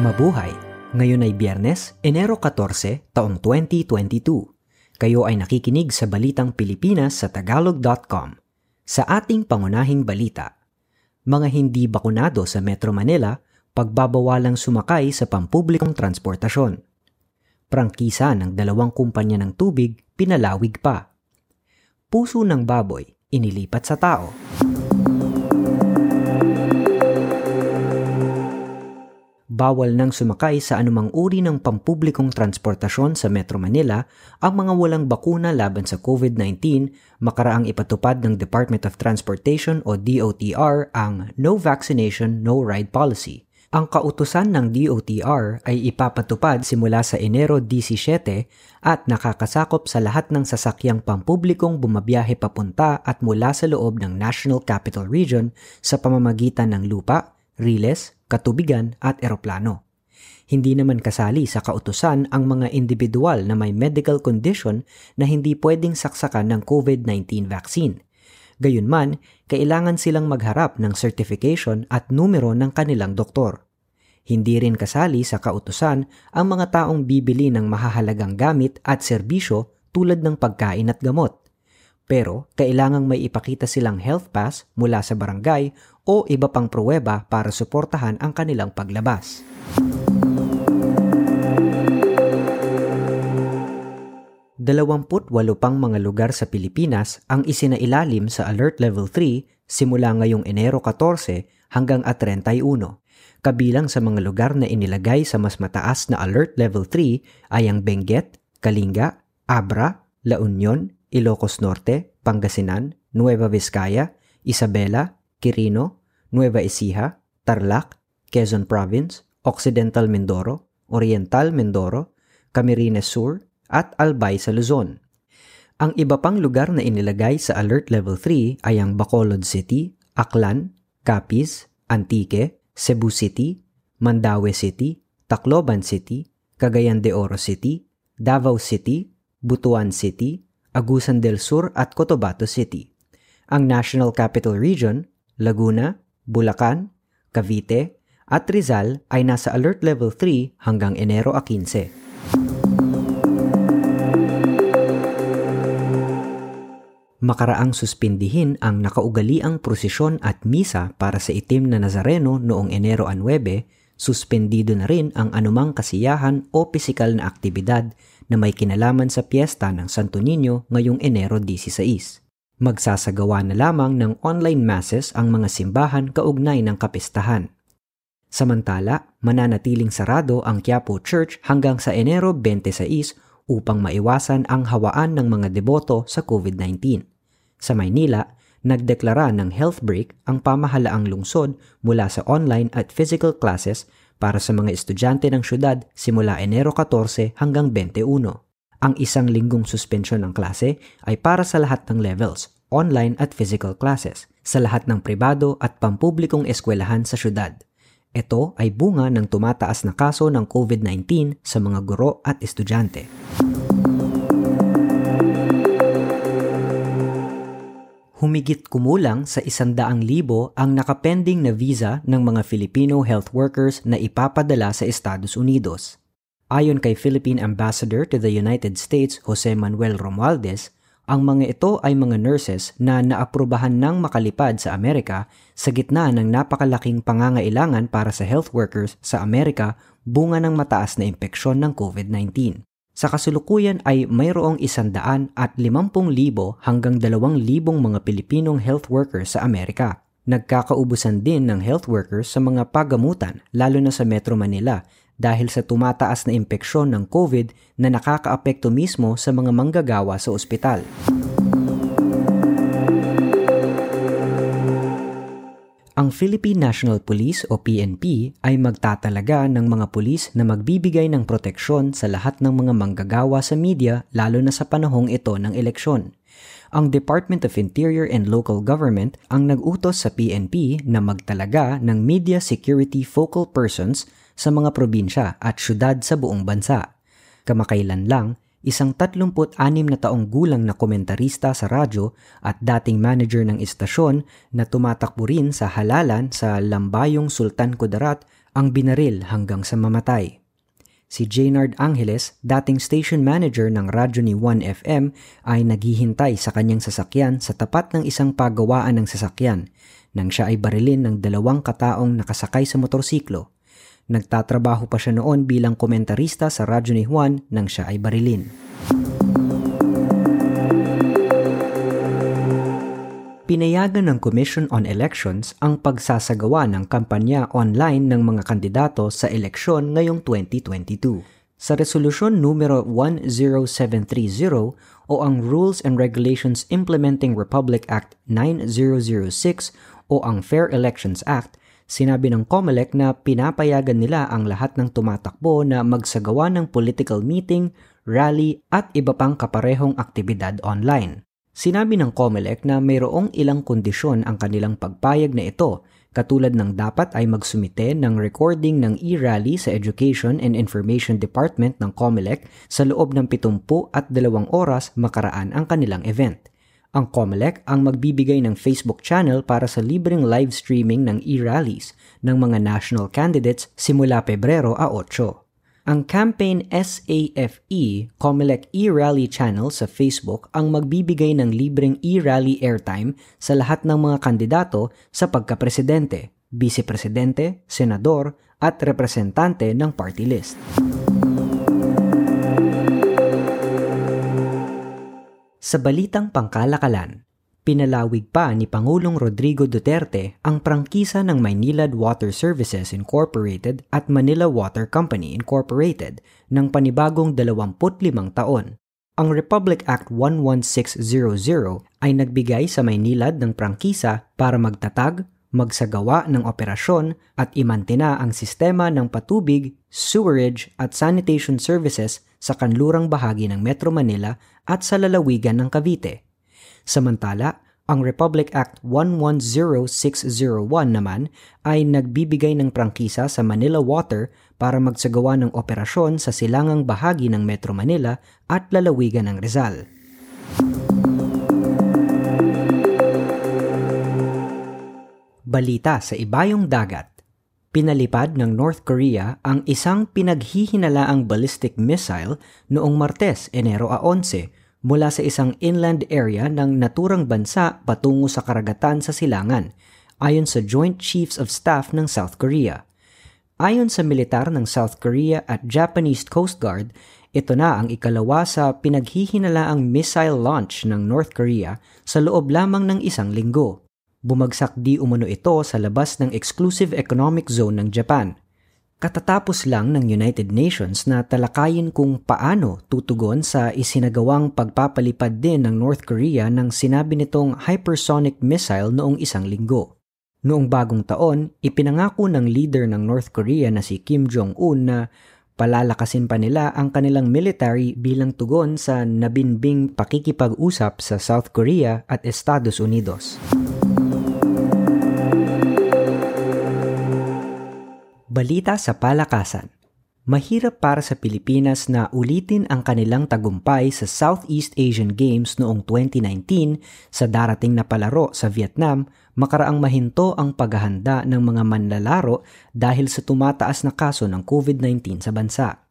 Mabuhay! Ngayon ay Biyernes, Enero 14, taong 2022. Kayo ay nakikinig sa Balitang Pilipinas sa Tagalog.com. Sa ating pangunahing balita, mga hindi bakunado sa Metro Manila, pagbabawalang sumakay sa pampublikong transportasyon. Prangkisa ng dalawang kumpanya ng tubig, pinalawig pa. Puso ng baboy, inilipat sa tao. Bawal nang sumakay sa anumang uri ng pampublikong transportasyon sa Metro Manila ang mga walang bakuna laban sa COVID-19 makaraang ipatupad ng Department of Transportation o DOTR ang No Vaccination, No Ride Policy. Ang kautusan ng DOTR ay ipapatupad simula sa Enero 17 at nakakasakop sa lahat ng sasakyang pampublikong bumabiyahe papunta at mula sa loob ng National Capital Region sa pamamagitan ng lupa, riles, katubigan at eroplano. Hindi naman kasali sa kautusan ang mga individual na may medical condition na hindi pwedeng saksakan ng COVID-19 vaccine. Gayunman, kailangan silang magharap ng certification at numero ng kanilang doktor. Hindi rin kasali sa kautusan ang mga taong bibili ng mahahalagang gamit at serbisyo tulad ng pagkain at gamot. Pero kailangang may ipakita silang health pass mula sa barangay o iba pang pruweba para suportahan ang kanilang paglabas. Dalawamput walo pang mga lugar sa Pilipinas ang isinailalim sa Alert Level 3 simula ngayong Enero 14 hanggang at 31. Kabilang sa mga lugar na inilagay sa mas mataas na Alert Level 3 ay ang Benguet, Kalinga, Abra, La Union, Ilocos Norte, Pangasinan, Nueva Vizcaya, Isabela, Quirino, Nueva Ecija, Tarlac, Quezon Province, Occidental Mindoro, Oriental Mindoro, Camarines Sur, at Albay sa Luzon. Ang iba pang lugar na inilagay sa Alert Level 3 ay ang Bacolod City, Aklan, Capiz, Antique, Cebu City, Mandaue City, Tacloban City, Cagayan de Oro City, Davao City, Butuan City, Agusan del Sur at Cotabato City. Ang National Capital Region, Laguna, Bulacan, Cavite at Rizal ay nasa Alert Level 3 hanggang Enero 15. Makaraang suspindihin ang nakaugaliang prosesyon at misa para sa itim na Nazareno noong Enero 9, suspendido na rin ang anumang kasiyahan o pisikal na aktibidad na may kinalaman sa piyesta ng Santo Niño ngayong Enero 16. Magsasagawa na lamang ng online masses ang mga simbahan kaugnay ng kapistahan. Samantala, mananatiling sarado ang Quiapo Church hanggang sa Enero 26 upang maiwasan ang hawaan ng mga deboto sa COVID-19. Sa Maynila, nagdeklara ng health break ang pamahalaang lungsod mula sa online at physical classes para sa mga estudyante ng syudad simula Enero 14 hanggang 21. Ang isang linggong suspensyon ng klase ay para sa lahat ng levels, online at physical classes, sa lahat ng pribado at pampublikong eskwelahan sa syudad. Ito ay bunga ng tumataas na kaso ng COVID-19 sa mga guro at estudyante. humigit kumulang sa isandaang libo ang nakapending na visa ng mga Filipino health workers na ipapadala sa Estados Unidos. Ayon kay Philippine Ambassador to the United States Jose Manuel Romualdez, ang mga ito ay mga nurses na naaprubahan ng makalipad sa Amerika sa gitna ng napakalaking pangangailangan para sa health workers sa Amerika bunga ng mataas na impeksyon ng COVID-19. Sa kasulukuyan ay mayroong isandaan at limampung libo hanggang dalawang libong mga Pilipinong health workers sa Amerika. Nagkakaubusan din ng health workers sa mga pagamutan lalo na sa Metro Manila dahil sa tumataas na impeksyon ng COVID na nakakaapekto mismo sa mga manggagawa sa ospital. Ang Philippine National Police o PNP ay magtatalaga ng mga pulis na magbibigay ng proteksyon sa lahat ng mga manggagawa sa media lalo na sa panahong ito ng eleksyon. Ang Department of Interior and Local Government ang nag-utos sa PNP na magtalaga ng media security focal persons sa mga probinsya at syudad sa buong bansa. Kamakailan lang, isang 36 na taong gulang na komentarista sa radyo at dating manager ng istasyon na tumatakbo rin sa halalan sa Lambayong Sultan Kudarat ang binaril hanggang sa mamatay. Si Jaynard Angeles, dating station manager ng radyo ni 1FM, ay naghihintay sa kanyang sasakyan sa tapat ng isang pagawaan ng sasakyan nang siya ay barilin ng dalawang kataong nakasakay sa motorsiklo. Nagtatrabaho pa siya noon bilang komentarista sa radyo ni Juan nang siya ay barilin. Pinayagan ng Commission on Elections ang pagsasagawa ng kampanya online ng mga kandidato sa eleksyon ngayong 2022. Sa resolusyon numero 10730 o ang Rules and Regulations Implementing Republic Act 9006 o ang Fair Elections Act, sinabi ng COMELEC na pinapayagan nila ang lahat ng tumatakbo na magsagawa ng political meeting, rally at iba pang kaparehong aktibidad online. Sinabi ng COMELEC na mayroong ilang kondisyon ang kanilang pagpayag na ito, katulad ng dapat ay magsumite ng recording ng e-rally sa Education and Information Department ng COMELEC sa loob ng 70 at 2 oras makaraan ang kanilang event. Ang COMELEC ang magbibigay ng Facebook channel para sa libreng live streaming ng e-rallies ng mga national candidates simula Pebrero a 8. Ang campaign SAFE Comelec e-rally channel sa Facebook ang magbibigay ng libreng e-rally airtime sa lahat ng mga kandidato sa pagkapresidente, vice-presidente, senador at representante ng party list. Sa balitang pangkalakalan, Pinalawig pa ni Pangulong Rodrigo Duterte ang prangkisa ng Maynilad Water Services Incorporated at Manila Water Company Incorporated ng panibagong 25 taon. Ang Republic Act 11600 ay nagbigay sa Maynilad ng prangkisa para magtatag, magsagawa ng operasyon at imantina ang sistema ng patubig, sewerage at sanitation services sa kanlurang bahagi ng Metro Manila at sa lalawigan ng Cavite. Samantala, ang Republic Act 110601 naman ay nagbibigay ng prangkisa sa Manila Water para magsagawa ng operasyon sa silangang bahagi ng Metro Manila at lalawigan ng Rizal. Balita sa ibayong dagat Pinalipad ng North Korea ang isang pinaghihinalaang ballistic missile noong Martes, Enero 11 mula sa isang inland area ng naturang bansa patungo sa karagatan sa silangan, ayon sa Joint Chiefs of Staff ng South Korea. Ayon sa militar ng South Korea at Japanese Coast Guard, ito na ang ikalawa sa pinaghihinalaang missile launch ng North Korea sa loob lamang ng isang linggo. Bumagsak di umano ito sa labas ng exclusive economic zone ng Japan – Katatapos lang ng United Nations na talakayin kung paano tutugon sa isinagawang pagpapalipad din ng North Korea ng sinabi nitong hypersonic missile noong isang linggo. Noong bagong taon, ipinangako ng leader ng North Korea na si Kim Jong-un na palalakasin pa nila ang kanilang military bilang tugon sa nabinbing pakikipag-usap sa South Korea at Estados Unidos. Balita sa palakasan. Mahirap para sa Pilipinas na ulitin ang kanilang tagumpay sa Southeast Asian Games noong 2019 sa darating na palaro sa Vietnam makaraang mahinto ang paghahanda ng mga manlalaro dahil sa tumataas na kaso ng COVID-19 sa bansa.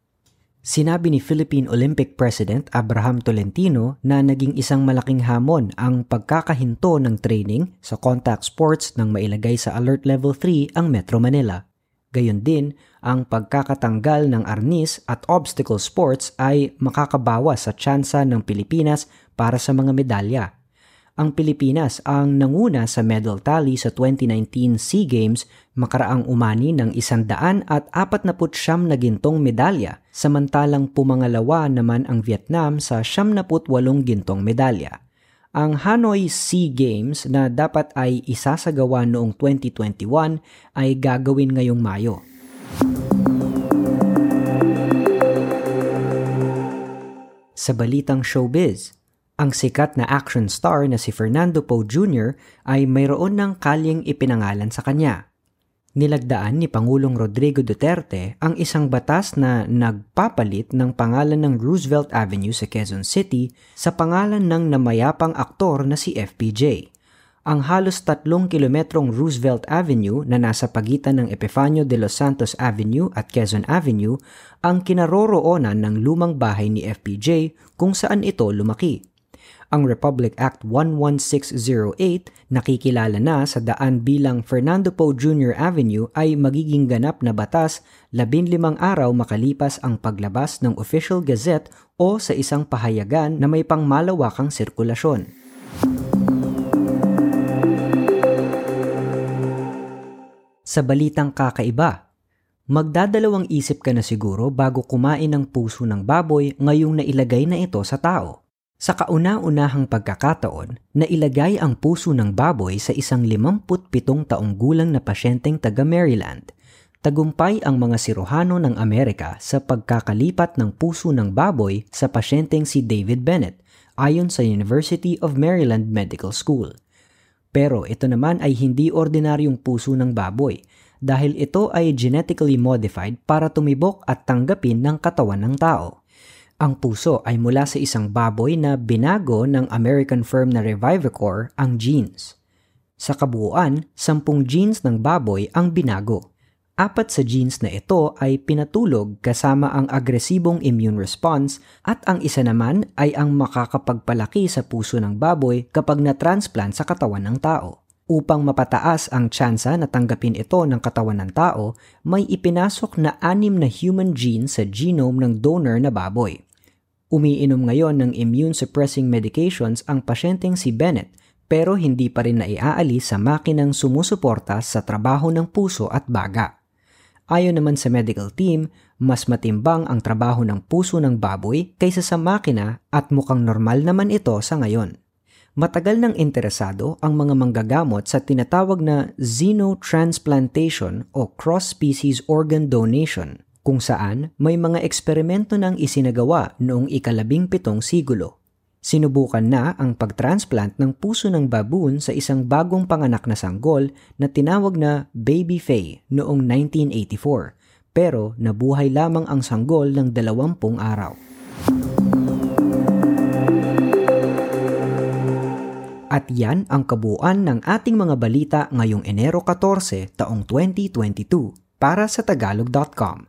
Sinabi ni Philippine Olympic President Abraham Tolentino na naging isang malaking hamon ang pagkakahinto ng training sa contact sports nang mailagay sa Alert Level 3 ang Metro Manila. Gayon din, ang pagkakatanggal ng arnis at obstacle sports ay makakabawas sa tsansa ng Pilipinas para sa mga medalya. Ang Pilipinas ang nanguna sa medal tally sa 2019 SEA Games makaraang umani ng isandaan at apat na putsyam na gintong medalya, samantalang pumangalawa naman ang Vietnam sa siyam na putwalong gintong medalya. Ang Hanoi SEA Games na dapat ay isasagawa noong 2021 ay gagawin ngayong Mayo. Sa balitang showbiz, ang sikat na action star na si Fernando Poe Jr. ay mayroon ng kalyeng ipinangalan sa kanya. Nilagdaan ni Pangulong Rodrigo Duterte ang isang batas na nagpapalit ng pangalan ng Roosevelt Avenue sa Quezon City sa pangalan ng namayapang aktor na si FPJ. Ang halos tatlong kilometrong Roosevelt Avenue na nasa pagitan ng Epifanio de los Santos Avenue at Quezon Avenue ang kinaroroonan ng lumang bahay ni FPJ kung saan ito lumaki ang Republic Act 11608 nakikilala na sa daan bilang Fernando Poe Jr. Avenue ay magiging ganap na batas 15 araw makalipas ang paglabas ng Official Gazette o sa isang pahayagan na may pangmalawakang sirkulasyon. Sa balitang kakaiba, magdadalawang isip ka na siguro bago kumain ng puso ng baboy ngayong nailagay na ito sa tao. Sa kauna-unahang pagkakataon, nailagay ang puso ng baboy sa isang 57 taong gulang na pasyenteng taga Maryland. Tagumpay ang mga siruhano ng Amerika sa pagkakalipat ng puso ng baboy sa pasyenteng si David Bennett ayon sa University of Maryland Medical School. Pero ito naman ay hindi ordinaryong puso ng baboy dahil ito ay genetically modified para tumibok at tanggapin ng katawan ng tao. Ang puso ay mula sa isang baboy na binago ng American firm na Revivicor ang genes. Sa kabuuan, sampung genes ng baboy ang binago. Apat sa genes na ito ay pinatulog kasama ang agresibong immune response at ang isa naman ay ang makakapagpalaki sa puso ng baboy kapag na-transplant sa katawan ng tao. Upang mapataas ang tsansa na tanggapin ito ng katawan ng tao, may ipinasok na anim na human gene sa genome ng donor na baboy. Umiinom ngayon ng immune-suppressing medications ang pasyenteng si Bennett pero hindi pa rin naiaalis sa makinang sumusuporta sa trabaho ng puso at baga. Ayon naman sa medical team, mas matimbang ang trabaho ng puso ng baboy kaysa sa makina at mukhang normal naman ito sa ngayon. Matagal nang interesado ang mga manggagamot sa tinatawag na xenotransplantation o cross-species organ donation kung saan may mga eksperimento nang isinagawa noong ikalabing pitong sigulo. Sinubukan na ang pagtransplant ng puso ng baboon sa isang bagong panganak na sanggol na tinawag na Baby Faye noong 1984 pero nabuhay lamang ang sanggol ng dalawampung araw. At yan ang kabuuan ng ating mga balita ngayong Enero 14 taong 2022 para sa tagalog.com.